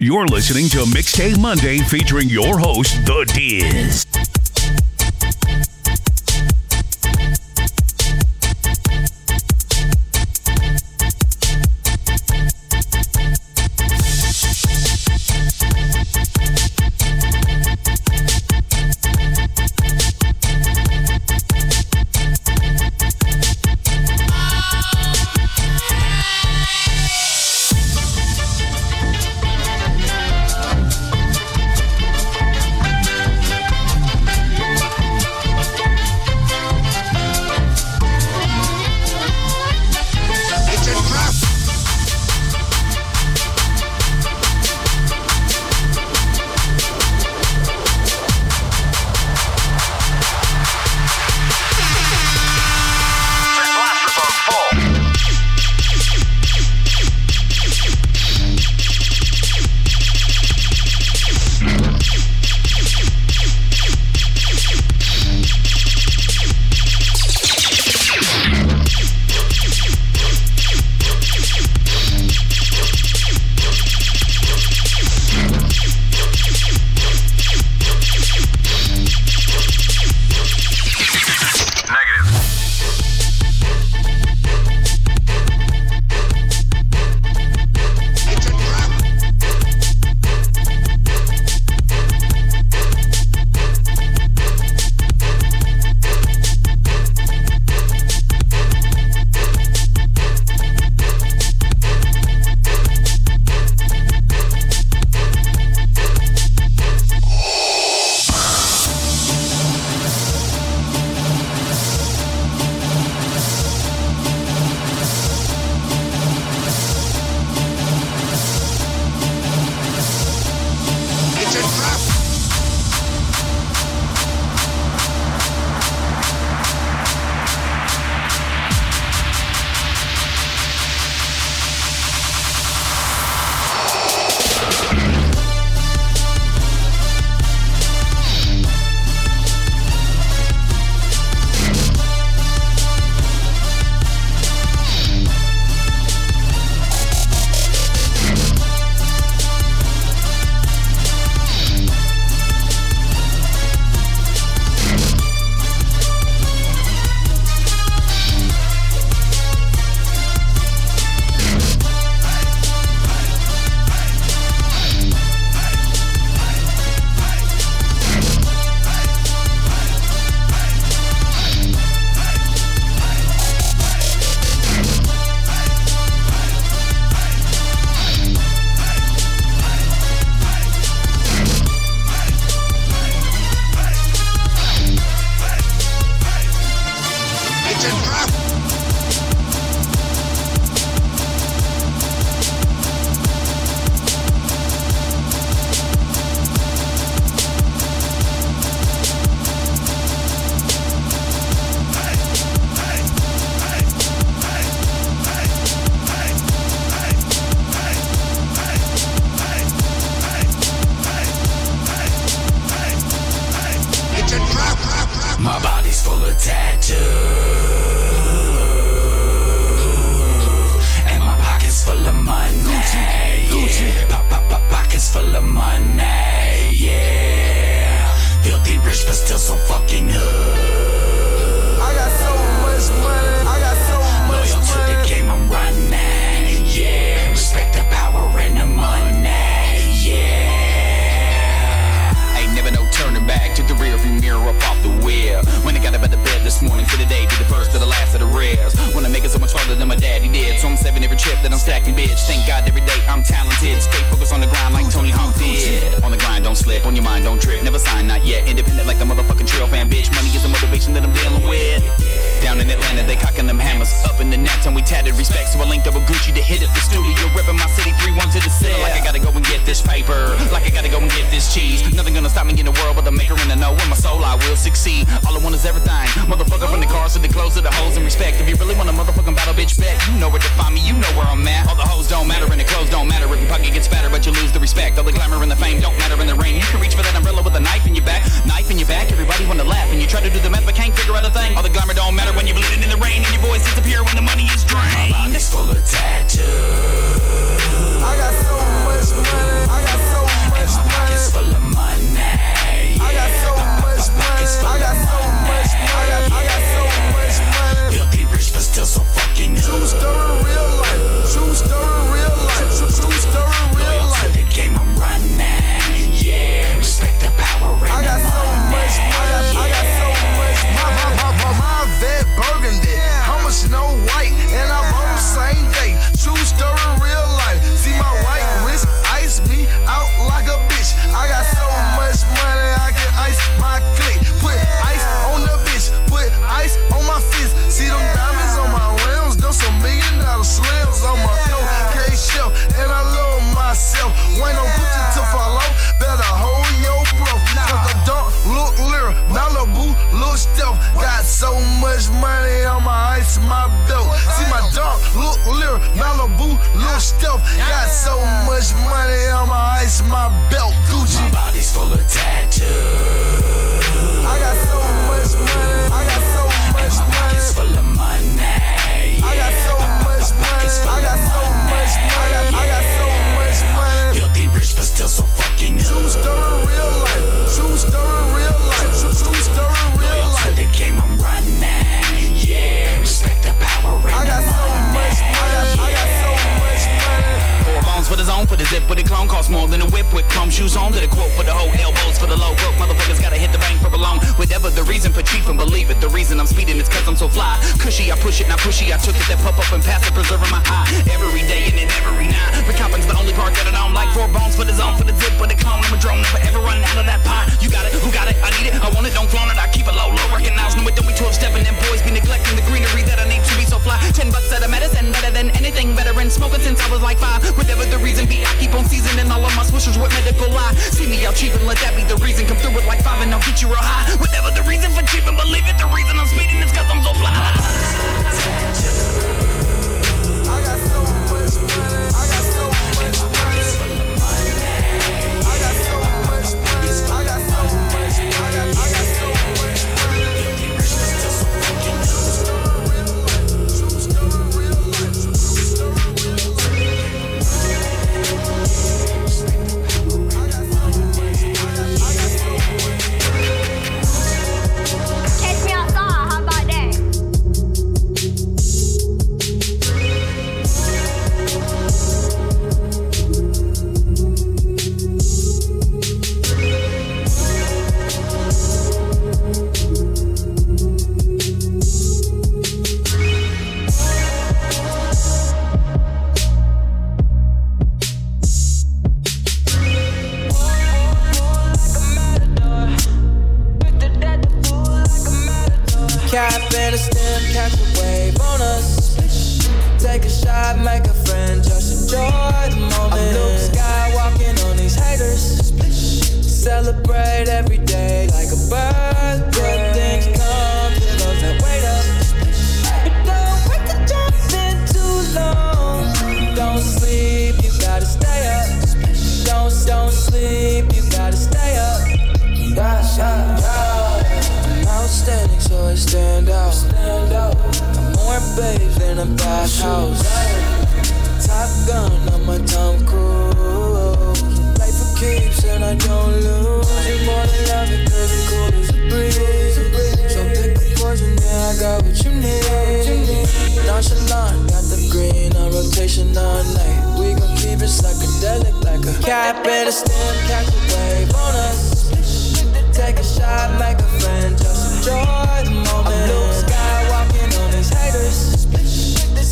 You're listening to Mixtape Monday featuring your host, The Diz. Like I gotta go and get this cheese. Nothing gonna stop me in the world but the maker and the know. In my soul, I will succeed. All I want is everything. Motherfucker, from the cars to the clothes to the hoes and respect. If you really want a motherfucking battle, bitch, bet. You know where to find me, you know where I'm at. All the hoes don't matter and the clothes don't matter. If your pocket gets fatter, but you lose the respect. All the glamour and the fame don't matter in the rain. You can reach for that umbrella with a knife in your back. Knife in your back, everybody wanna laugh. And you try to do the math, but can't figure out a thing. All the glamour don't matter when you're bleeding in the rain. And your voice disappear when the money is drained. My body's full of tattoos. I got so much money. just a fucking nigga. True story, real life. True story, real zip with a clone costs more than a whip with chrome shoes on Did a quote for the whole elbows for the low broke motherfuckers gotta hit the bank for belong whatever the reason for cheap and believe it. The reason I'm speeding is cause I'm so fly. Cushy I push it not pushy. I took it that puff up and pass it preserving my eye. Every day and then every night. Recomping's the only part that I don't like. Four bones for the zone for the catch a wave on us. Take a shot make a friend, just enjoy the moment. A blue sky walking on his haters.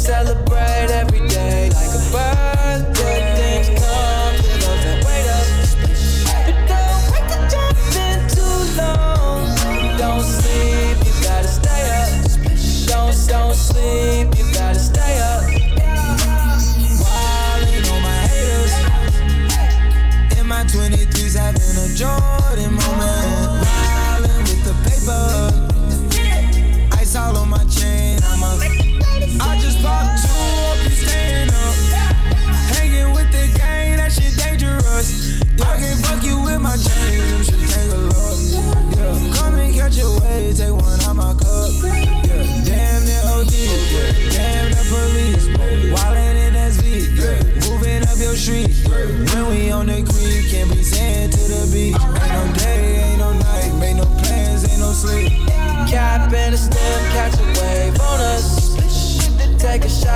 Celebrate every day like a bird.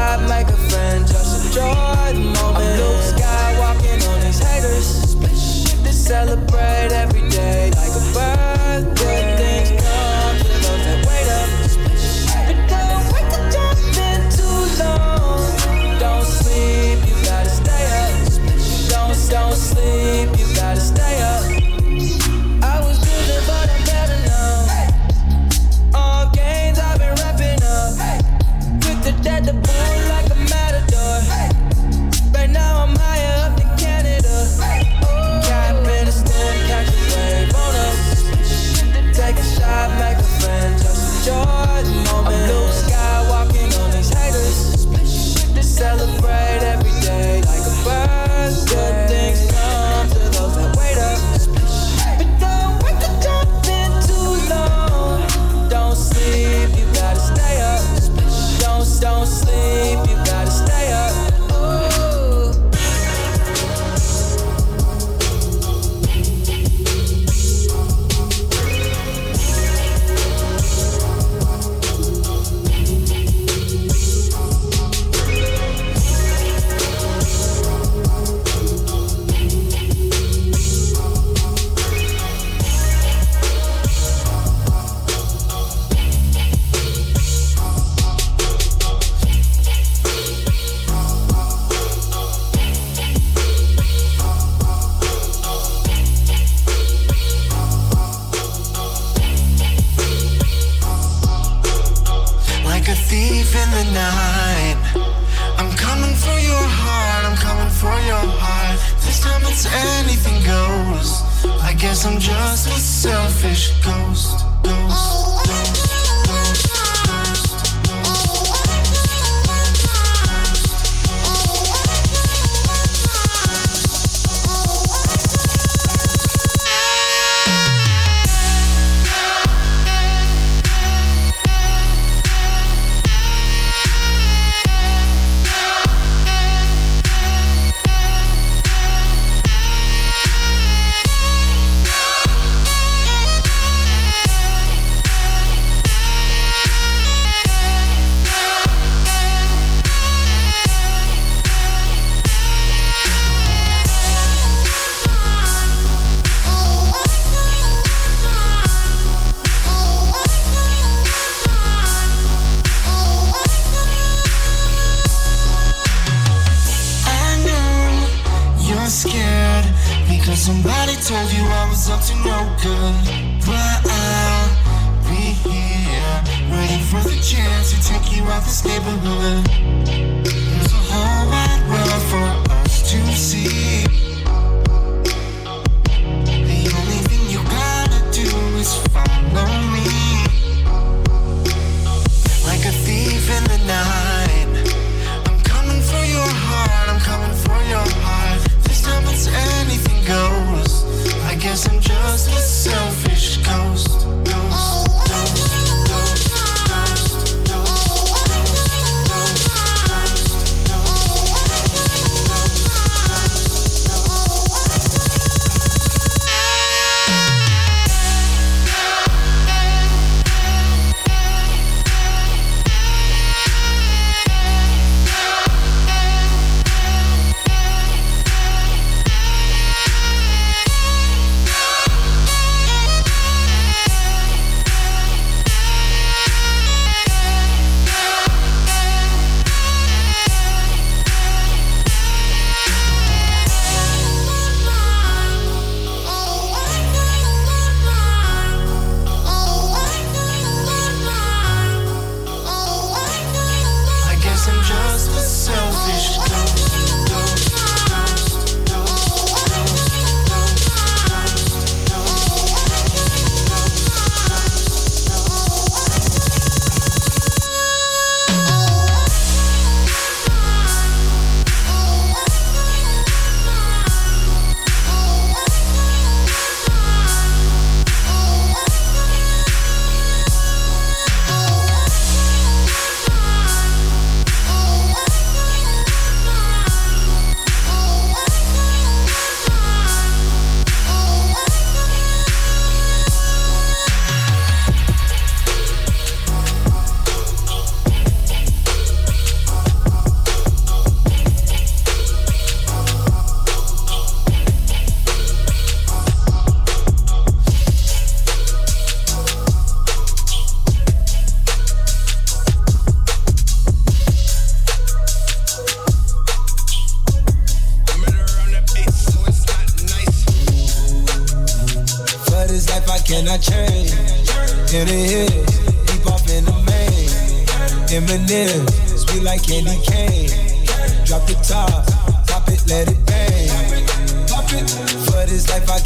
vibe like a friend, just enjoy the moment.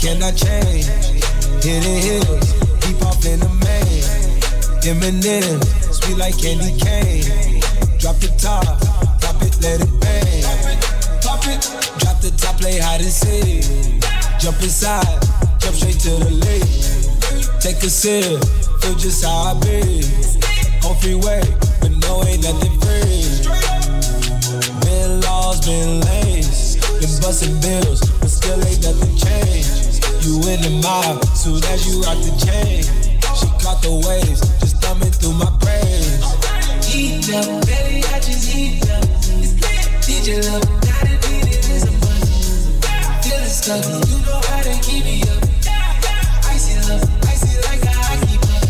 cannot change. Hit Hidden hills, keep off in the main. Eminem, sweet like candy cane. Drop the top, drop it, let it bang. Top it, drop the top, play hide and seek. Jump inside, jump straight to the lake. Take a sip, feel just how I be. On freeway, but no ain't nothing free. Been lost, been lanes, been busting bills, but still ain't nothing changed you in the mob. Soon as you rock the chain, she caught the waves, just thumbing through my brains. Heat up, baby, I just heat up. DJ love, gotta beat it, it's a buzz. Feel the stuff, you know how to keep me up. Icy love, icy like I keep up.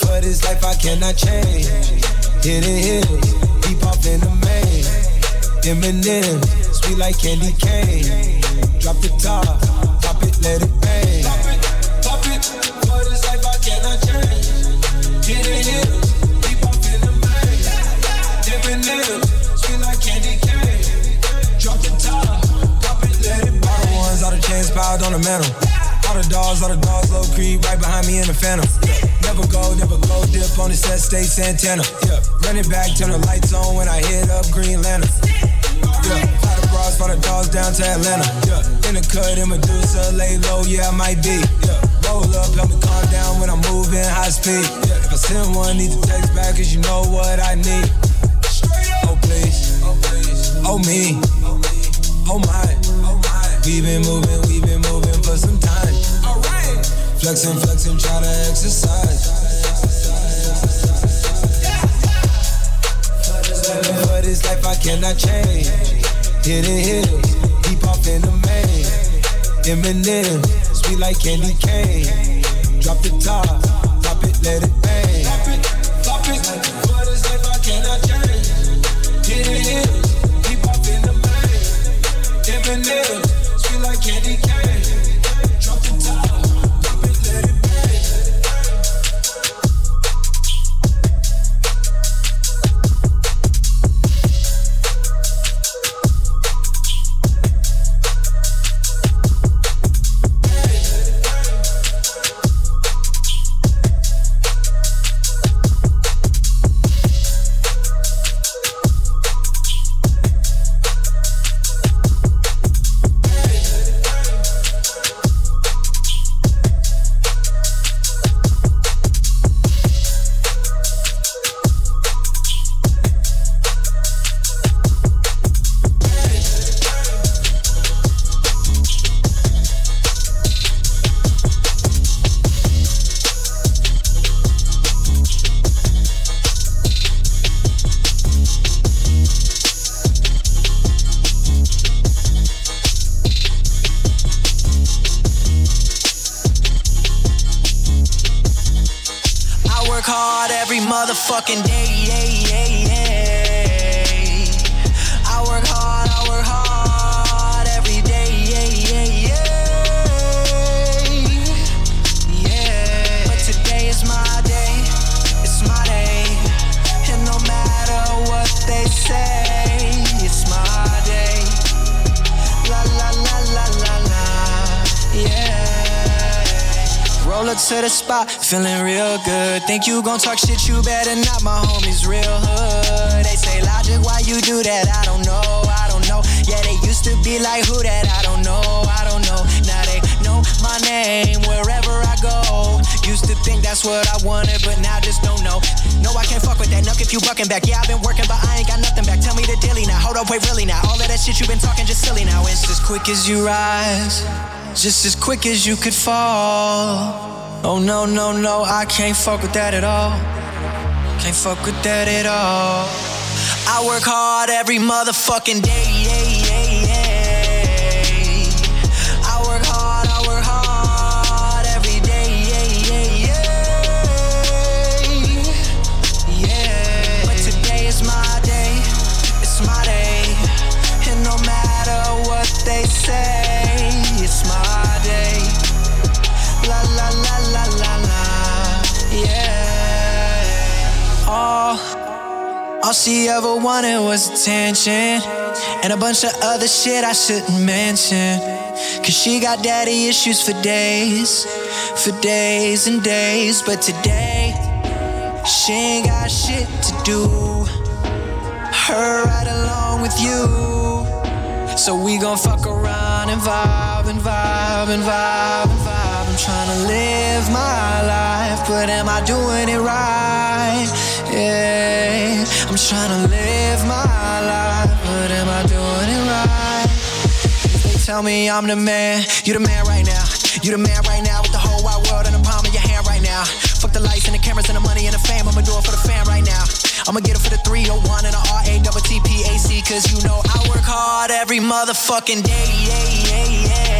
For this life, I cannot change. Hit Hidden hills, deep off in the main. Eminem, sweet like candy cane. Drop the top let it bang. Pop it, pop it, for this life I cannot change. Hidden hills, Keep on feeling pain. bank. Dipping nails, sweet like candy cane. Drop the top, pop it, let it bang. All ones, all the chains piled on the metal. All the dogs, all the dogs, low creep right behind me in the phantom. Never go, never go, dip on the set, stay Santana. Yeah. Run it back, turn the lights on when I hit up Green Lantern. Yeah. Fly the bras, fly the dogs down to Atlanta. Yeah. In the cut, in Medusa, lay low, yeah, I might be. Yeah. Roll up, help me calm down when I'm moving high speed. Yeah. If I send one, need to text back, cause you know what I need. Oh, please. Oh, please. Oh, me. Oh, oh my. Oh, we been moving, we been moving for some time. Alright. Flexing, flexing, try to exercise. For this life I cannot change. Hitting hills, deep off in the main. Eminem, sweet like candy cane. Drop the top, drop it, let it bang. Drop it, drop it. For this life I cannot change. Hitting hills, deep off in the main. Eminem quick as you rise, just as quick as you could fall. Oh no, no, no, I can't fuck with that at all. Can't fuck with that at all. I work hard every motherfucking day, all she ever wanted was attention and a bunch of other shit I shouldn't mention. Cause she got daddy issues for days, for days and days. But today, she ain't got shit to do. Her right along with you. So we gon' fuck around and vibe and vibe and vibe and vibe. I'm tryna live my life, but am I doing it right? Yeah, I'm tryna live my life, but am I doing it right? They tell me I'm the man, you the man right now. You the man right now with the whole wide world in the palm of your hand right now. Fuck the lights and the cameras and the money and the fame. I'ma do it for the fam right now. I'ma get it for the 301 and the RA. Cause you know I work hard every motherfucking day. Yeah, yeah, yeah.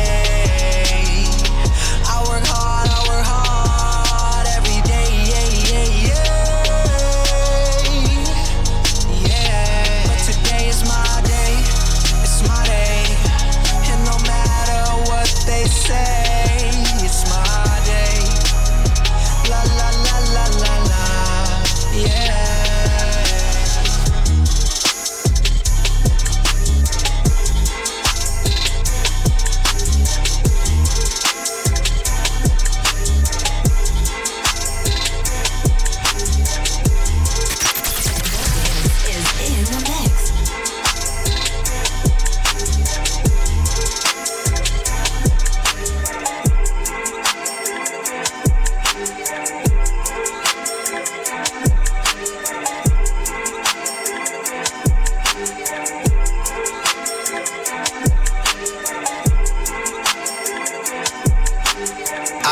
They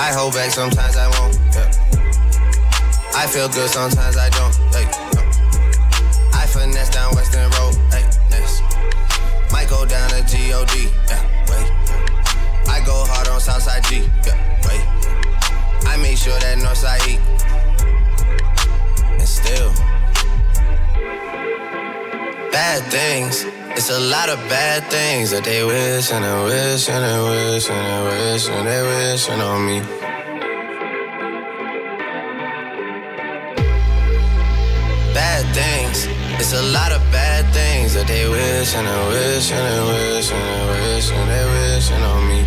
I hold back, sometimes I won't. Yeah. I feel good, sometimes I don't. Hey, no. I finesse down Western Road. Hey, next. Might go down to G-O-D. Yeah, wait. I go hard on Southside G. Yeah, wait. I make sure that Northside E. And still, bad things. It's a lot of bad things that they wish and they wish and they wish and they wish and they wishing on me. Bad things. It's a lot of bad things that they wish and they wish and they wish and they wish and they wishing on me.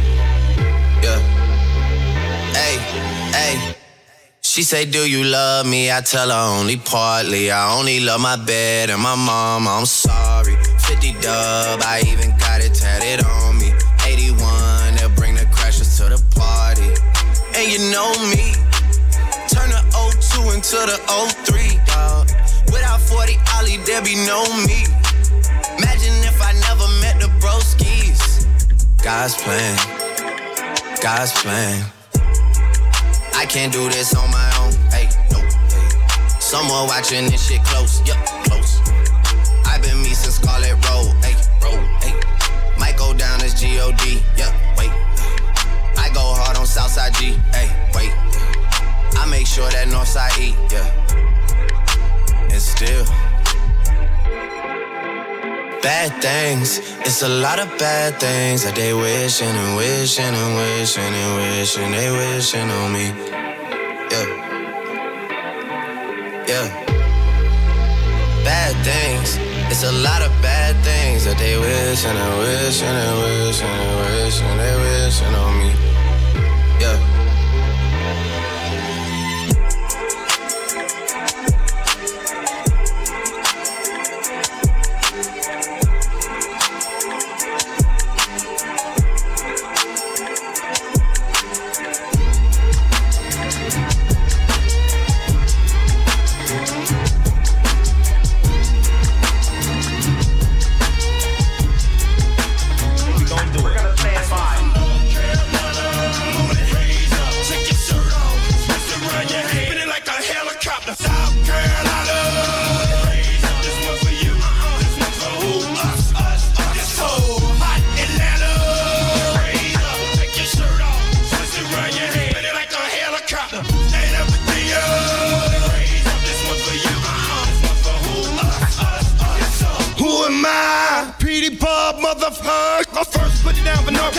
Yeah. Hey, hey. She say, Do you love me? I tell her only partly. I only love my bed and my mom. I'm sorry. 50 dub, I even got it tatted on me. 81, they'll bring the crashers to the party. And you know me, turn the 02 into the 03, dog. Without 40 Ollie, there be no me. Imagine if I never met the broskies. God's plan, God's plan. I can't do this on my own. Hey, no, hey. Someone watching this shit close, yup, close. I've been me since Scarlet go G-O-D, yup, wait. I go hard on Southside G, hey, wait. I make sure that Northside E, yeah. And still, bad things. It's a lot of bad things that they wishing and wishing and wishing and wishing they wishing on me. Yeah. Yeah. Bad things. It's a lot of bad things that they wish and they wish and they wish and they wish and they wishing on me.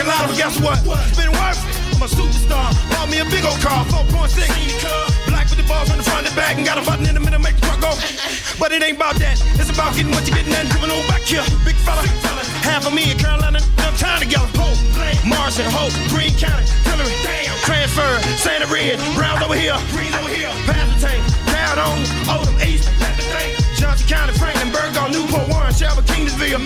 For North but guess what? Been worth it. I'm a superstar. Bought me a big old car, 4.6. Black with the balls on the front and back, and got a button in the middle, make the truck go. But it ain't about that. It's about getting what you're getting and coming on back here. Big fella. Half of me in Carolina, no time together. Hope, Mars and Hope, Green County, Hillary, damn, transfer, Santa Red, Browns over here, Green over here, Pass the tank, down on, Oldham, East. Johnson County, Franklin, Burgall, Newport, Warren, Shelby, Kingsville,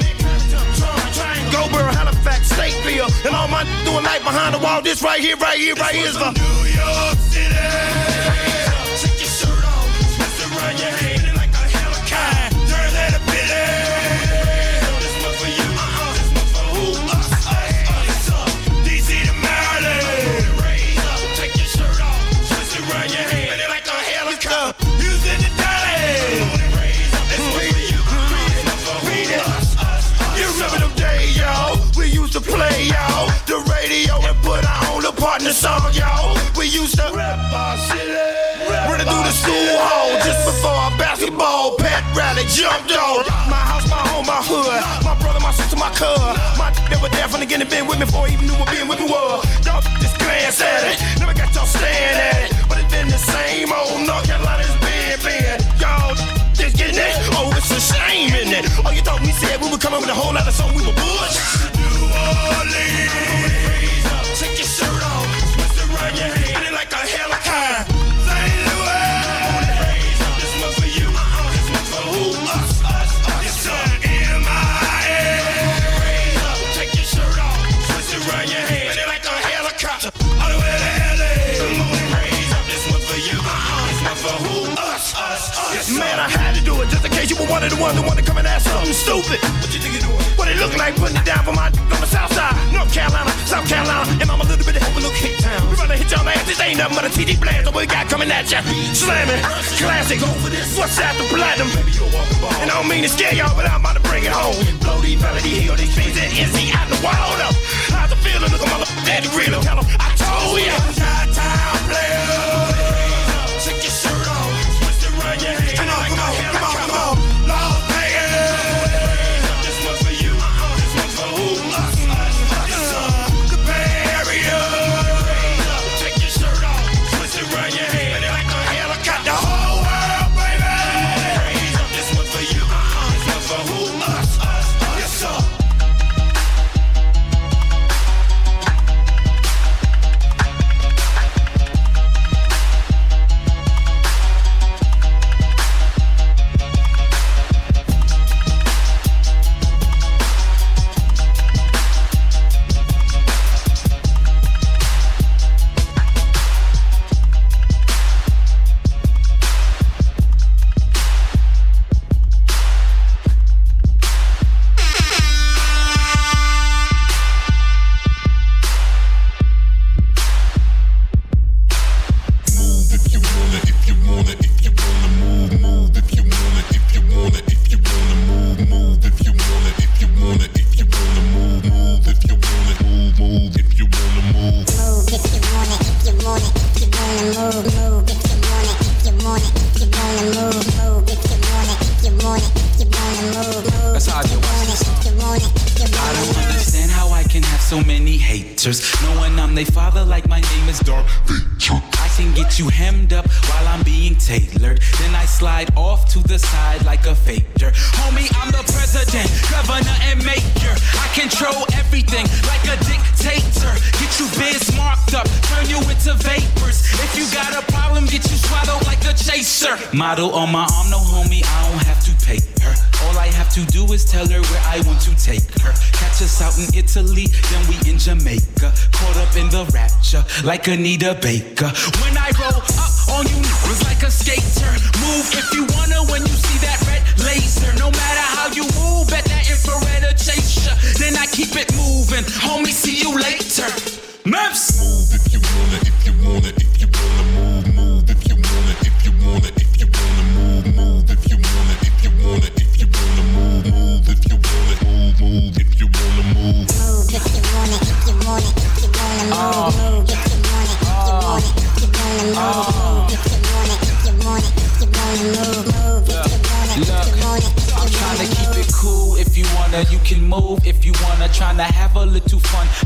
Gobert, Halifax, Stateville, and all my doing life behind the wall. This right here, right here, right here is for New York City. Take your shirt off, it around your head partner song, y'all. We used to rap our city. Running through the school hall just before our basketball pet rally jumped on. My house, my home, my hood. My brother, my sister, my cousin. My they were there from the beginning, been with me before I even knew what being with me was. Y'all just glance at it. Never got y'all staring at it. But it's been the same old North Carolina's been, been. Y'all just getting it. Oh, it's a shame, isn't it? Oh, you thought we said we were coming with a whole lot of song we were bush. New Orleans. Only the ones that wanna come and ask something stupid. What you think you're doing? What it look like putting it down for my on the south side, North Carolina, South Carolina, and I'm a little bit of little Cape Town. We gonna hit y'all ass. This ain't nothing but a TD blast. What we got coming at ya? Slamming, classic. What's that? The platinum? And I don't mean to scare y'all, but I'm about to bring it home. Blow these melody, heal these things that NC out the wild up. How's it feeling? Look at my daddy grill. Tell him I told ya. Chi-town player. Like Anita Baker. When I roll up on you, niggas like a skater. Move if you wanna when you see that red laser. No matter how you move, bet that infrared will chase ya. Then I keep it moving. Homie, see you later. Memphis.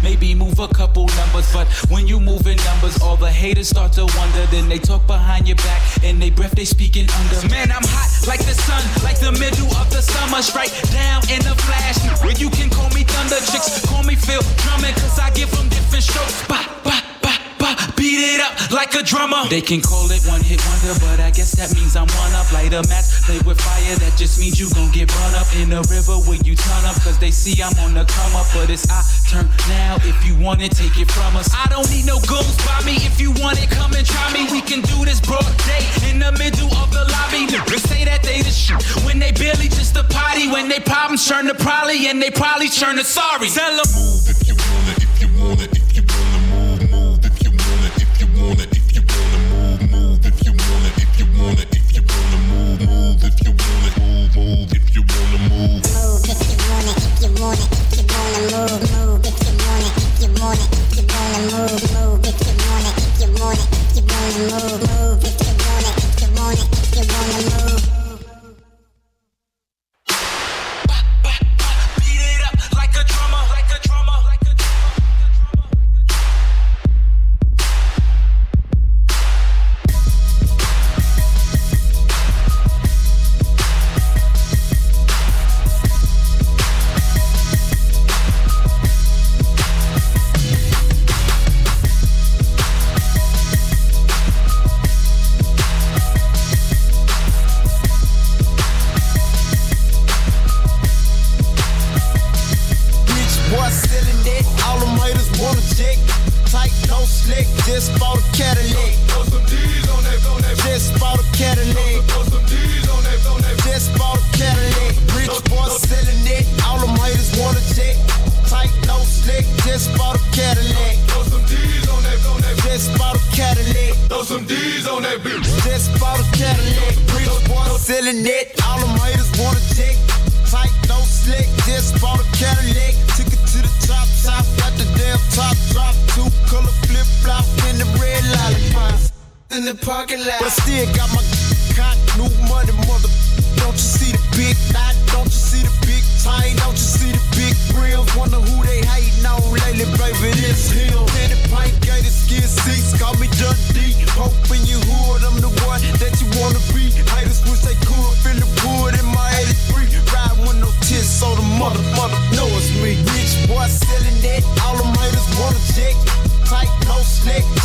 Maybe move a couple numbers. But when you move in numbers, all the haters start to wonder. Then they talk behind your back and they breath they speaking under. Man, I'm hot like the sun, like the middle of the summer. Strike down in a flash. Where you can call me thunder. Chicks call me Phil Drummond, cause I give them different strokes. Bah, bah. Beat it up like a drummer. They can call it one hit wonder, but I guess that means I'm one up. Light a match, play with fire, that just means you gon' get burned up in the river where you turn up. Cause they see I'm on the come up, but it's I turn now. If you want it, take it from us. I don't need no goons by me. If you want it, come and try me. We can do this broad day in the middle of the lobby. Niggas say that they the shit when they barely just a party. When they problems turn to probably, and they probably turn to sorry. Tell 'em Move if you wanna, if you wanna, if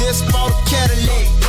Just bought a Cadillac.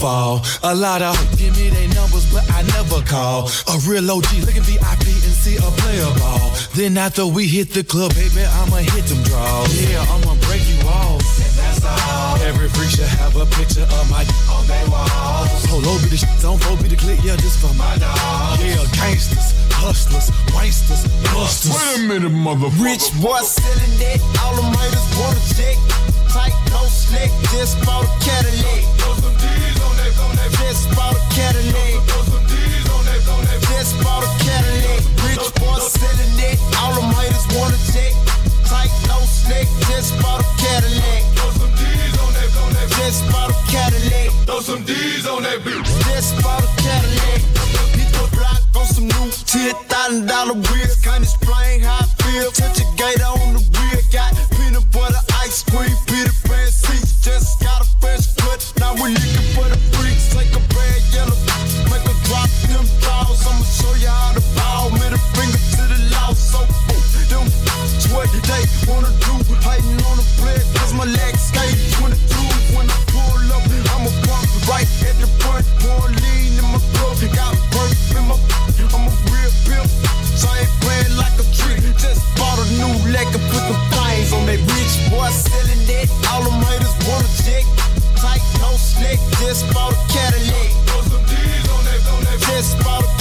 Fall. A lot of give me their numbers, but I never call. A real OG, look VIP and see a player ball. Then after we hit the club, baby, I'ma hit them draws. Yeah, I'ma break you off. That's all. Every freak should have a picture of my on their walls. Polo be the shit, don't be the click, yeah, just for my dog. Yeah, gangsters, hustlers, wanksters, busters. Wait a minute, motherfucker. Rich boy selling it. All them haters wanna check. Tight, no slick. Just bought a Cadillac. Throw some D's on that, on that. Just bought a Cadillac. Throw some D's on that, on that. Just bought a Cadillac. Rich boy selling it. All them haters wanna check. Tight, no slick. Just bought a Cadillac. Throw some D's on that, on that. Just bought a Cadillac. Throw some D's on that bitch. Just bought a Cadillac. Hit the block on some new ten thousand dollar wheels. Can't explain how I feel. Touch a gator on the wheel. Got peanut butter, ice cream, Peter Pan seats. Just got a fresh cut. Now we looking for the freaks. Take a bad yellow, make a drop them balls. I'ma show you how to ball. Middle finger to the law. So boom, them what they wanna do. Hating on the play, cause my legs skate 22 when I pull up. Leg and put the flames on that rich boy selling it. All them haters wanna check. Tight, no slick. Just bought a Cadillac. Throw some D's on that. Just bought a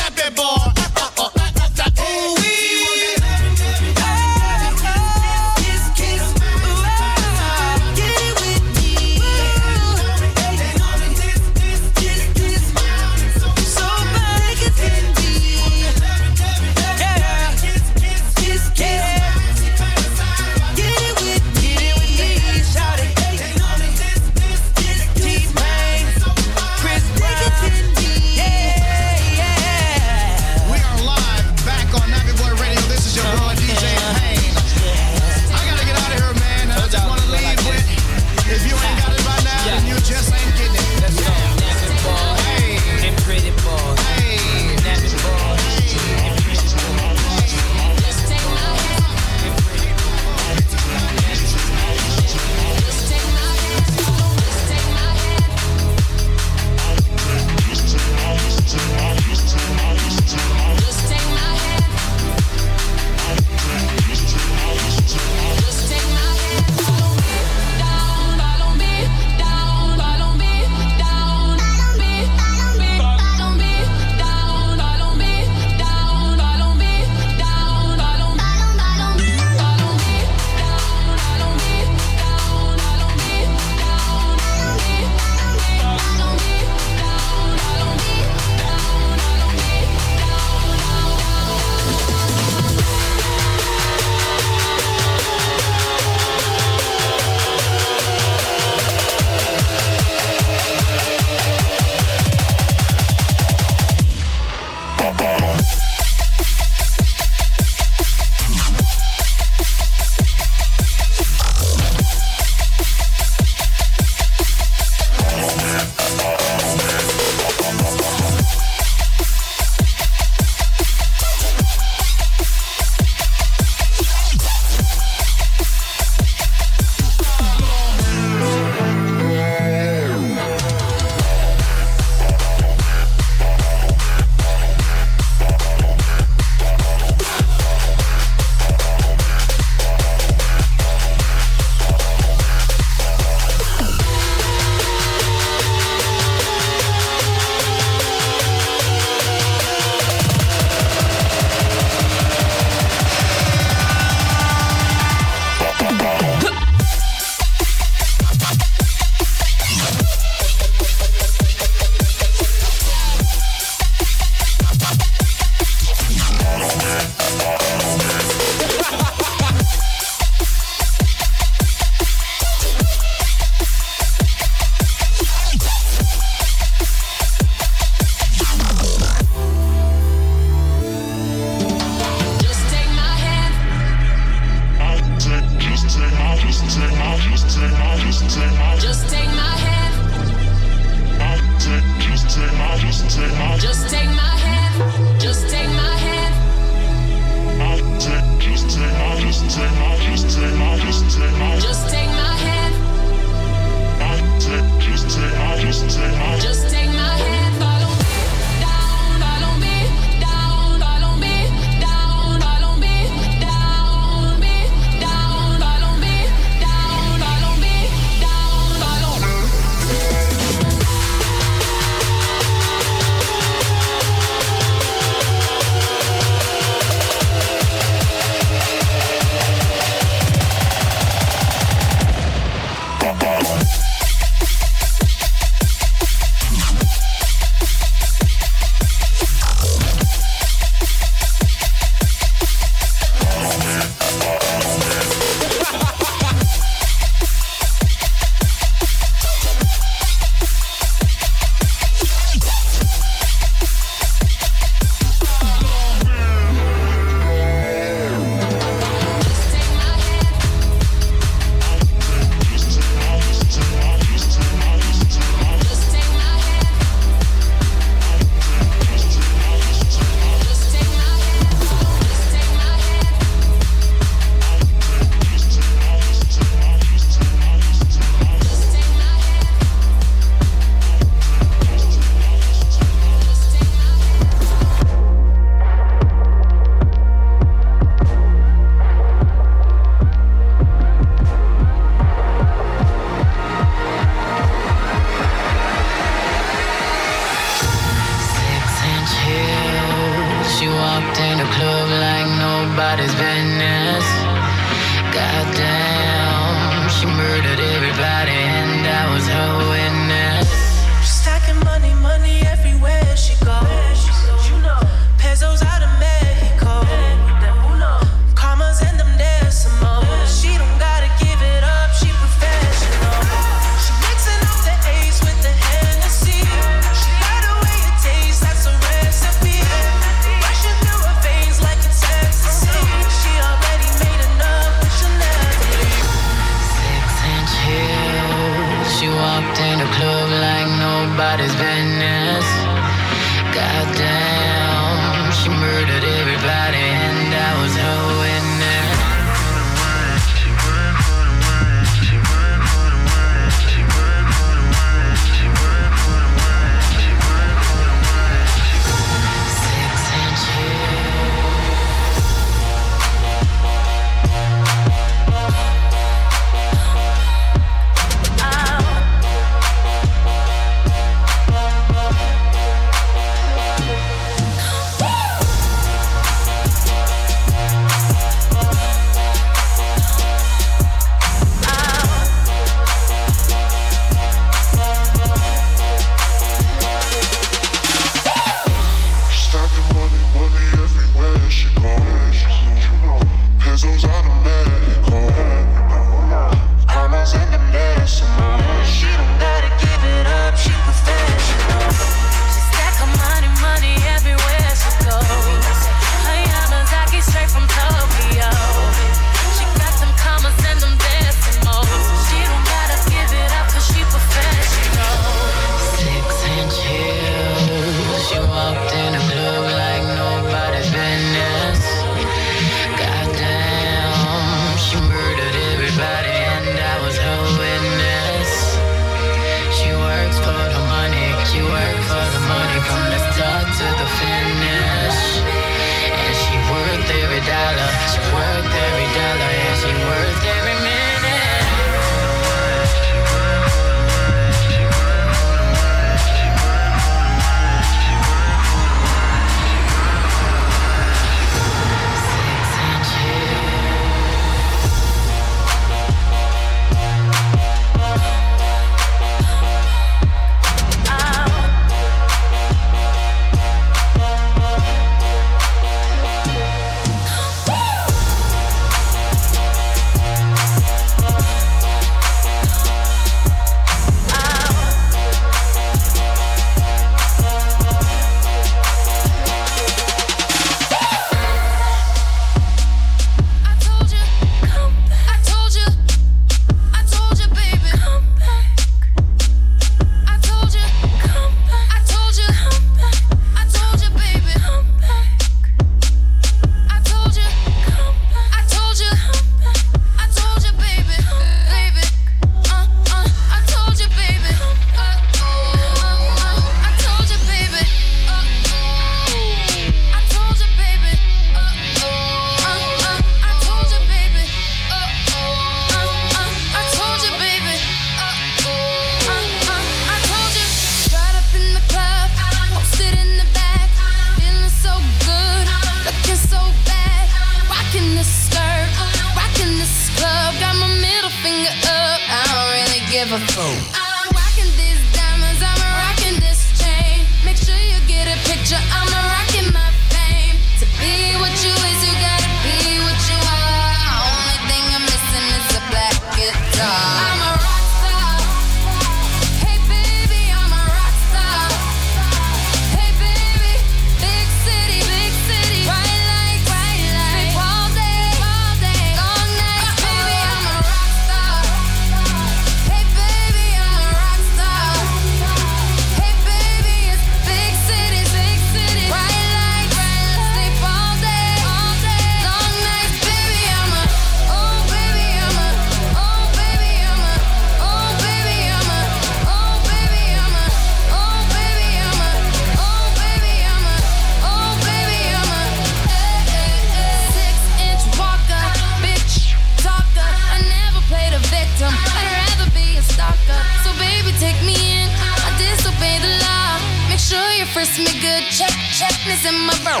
kiss me good. Check, check this in my bro.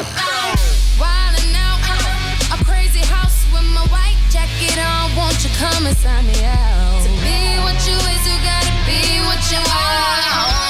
Wildin' out, uh, a crazy house with my white jacket on. Won't you come and sign me out? To be what you is, you gotta be what you are.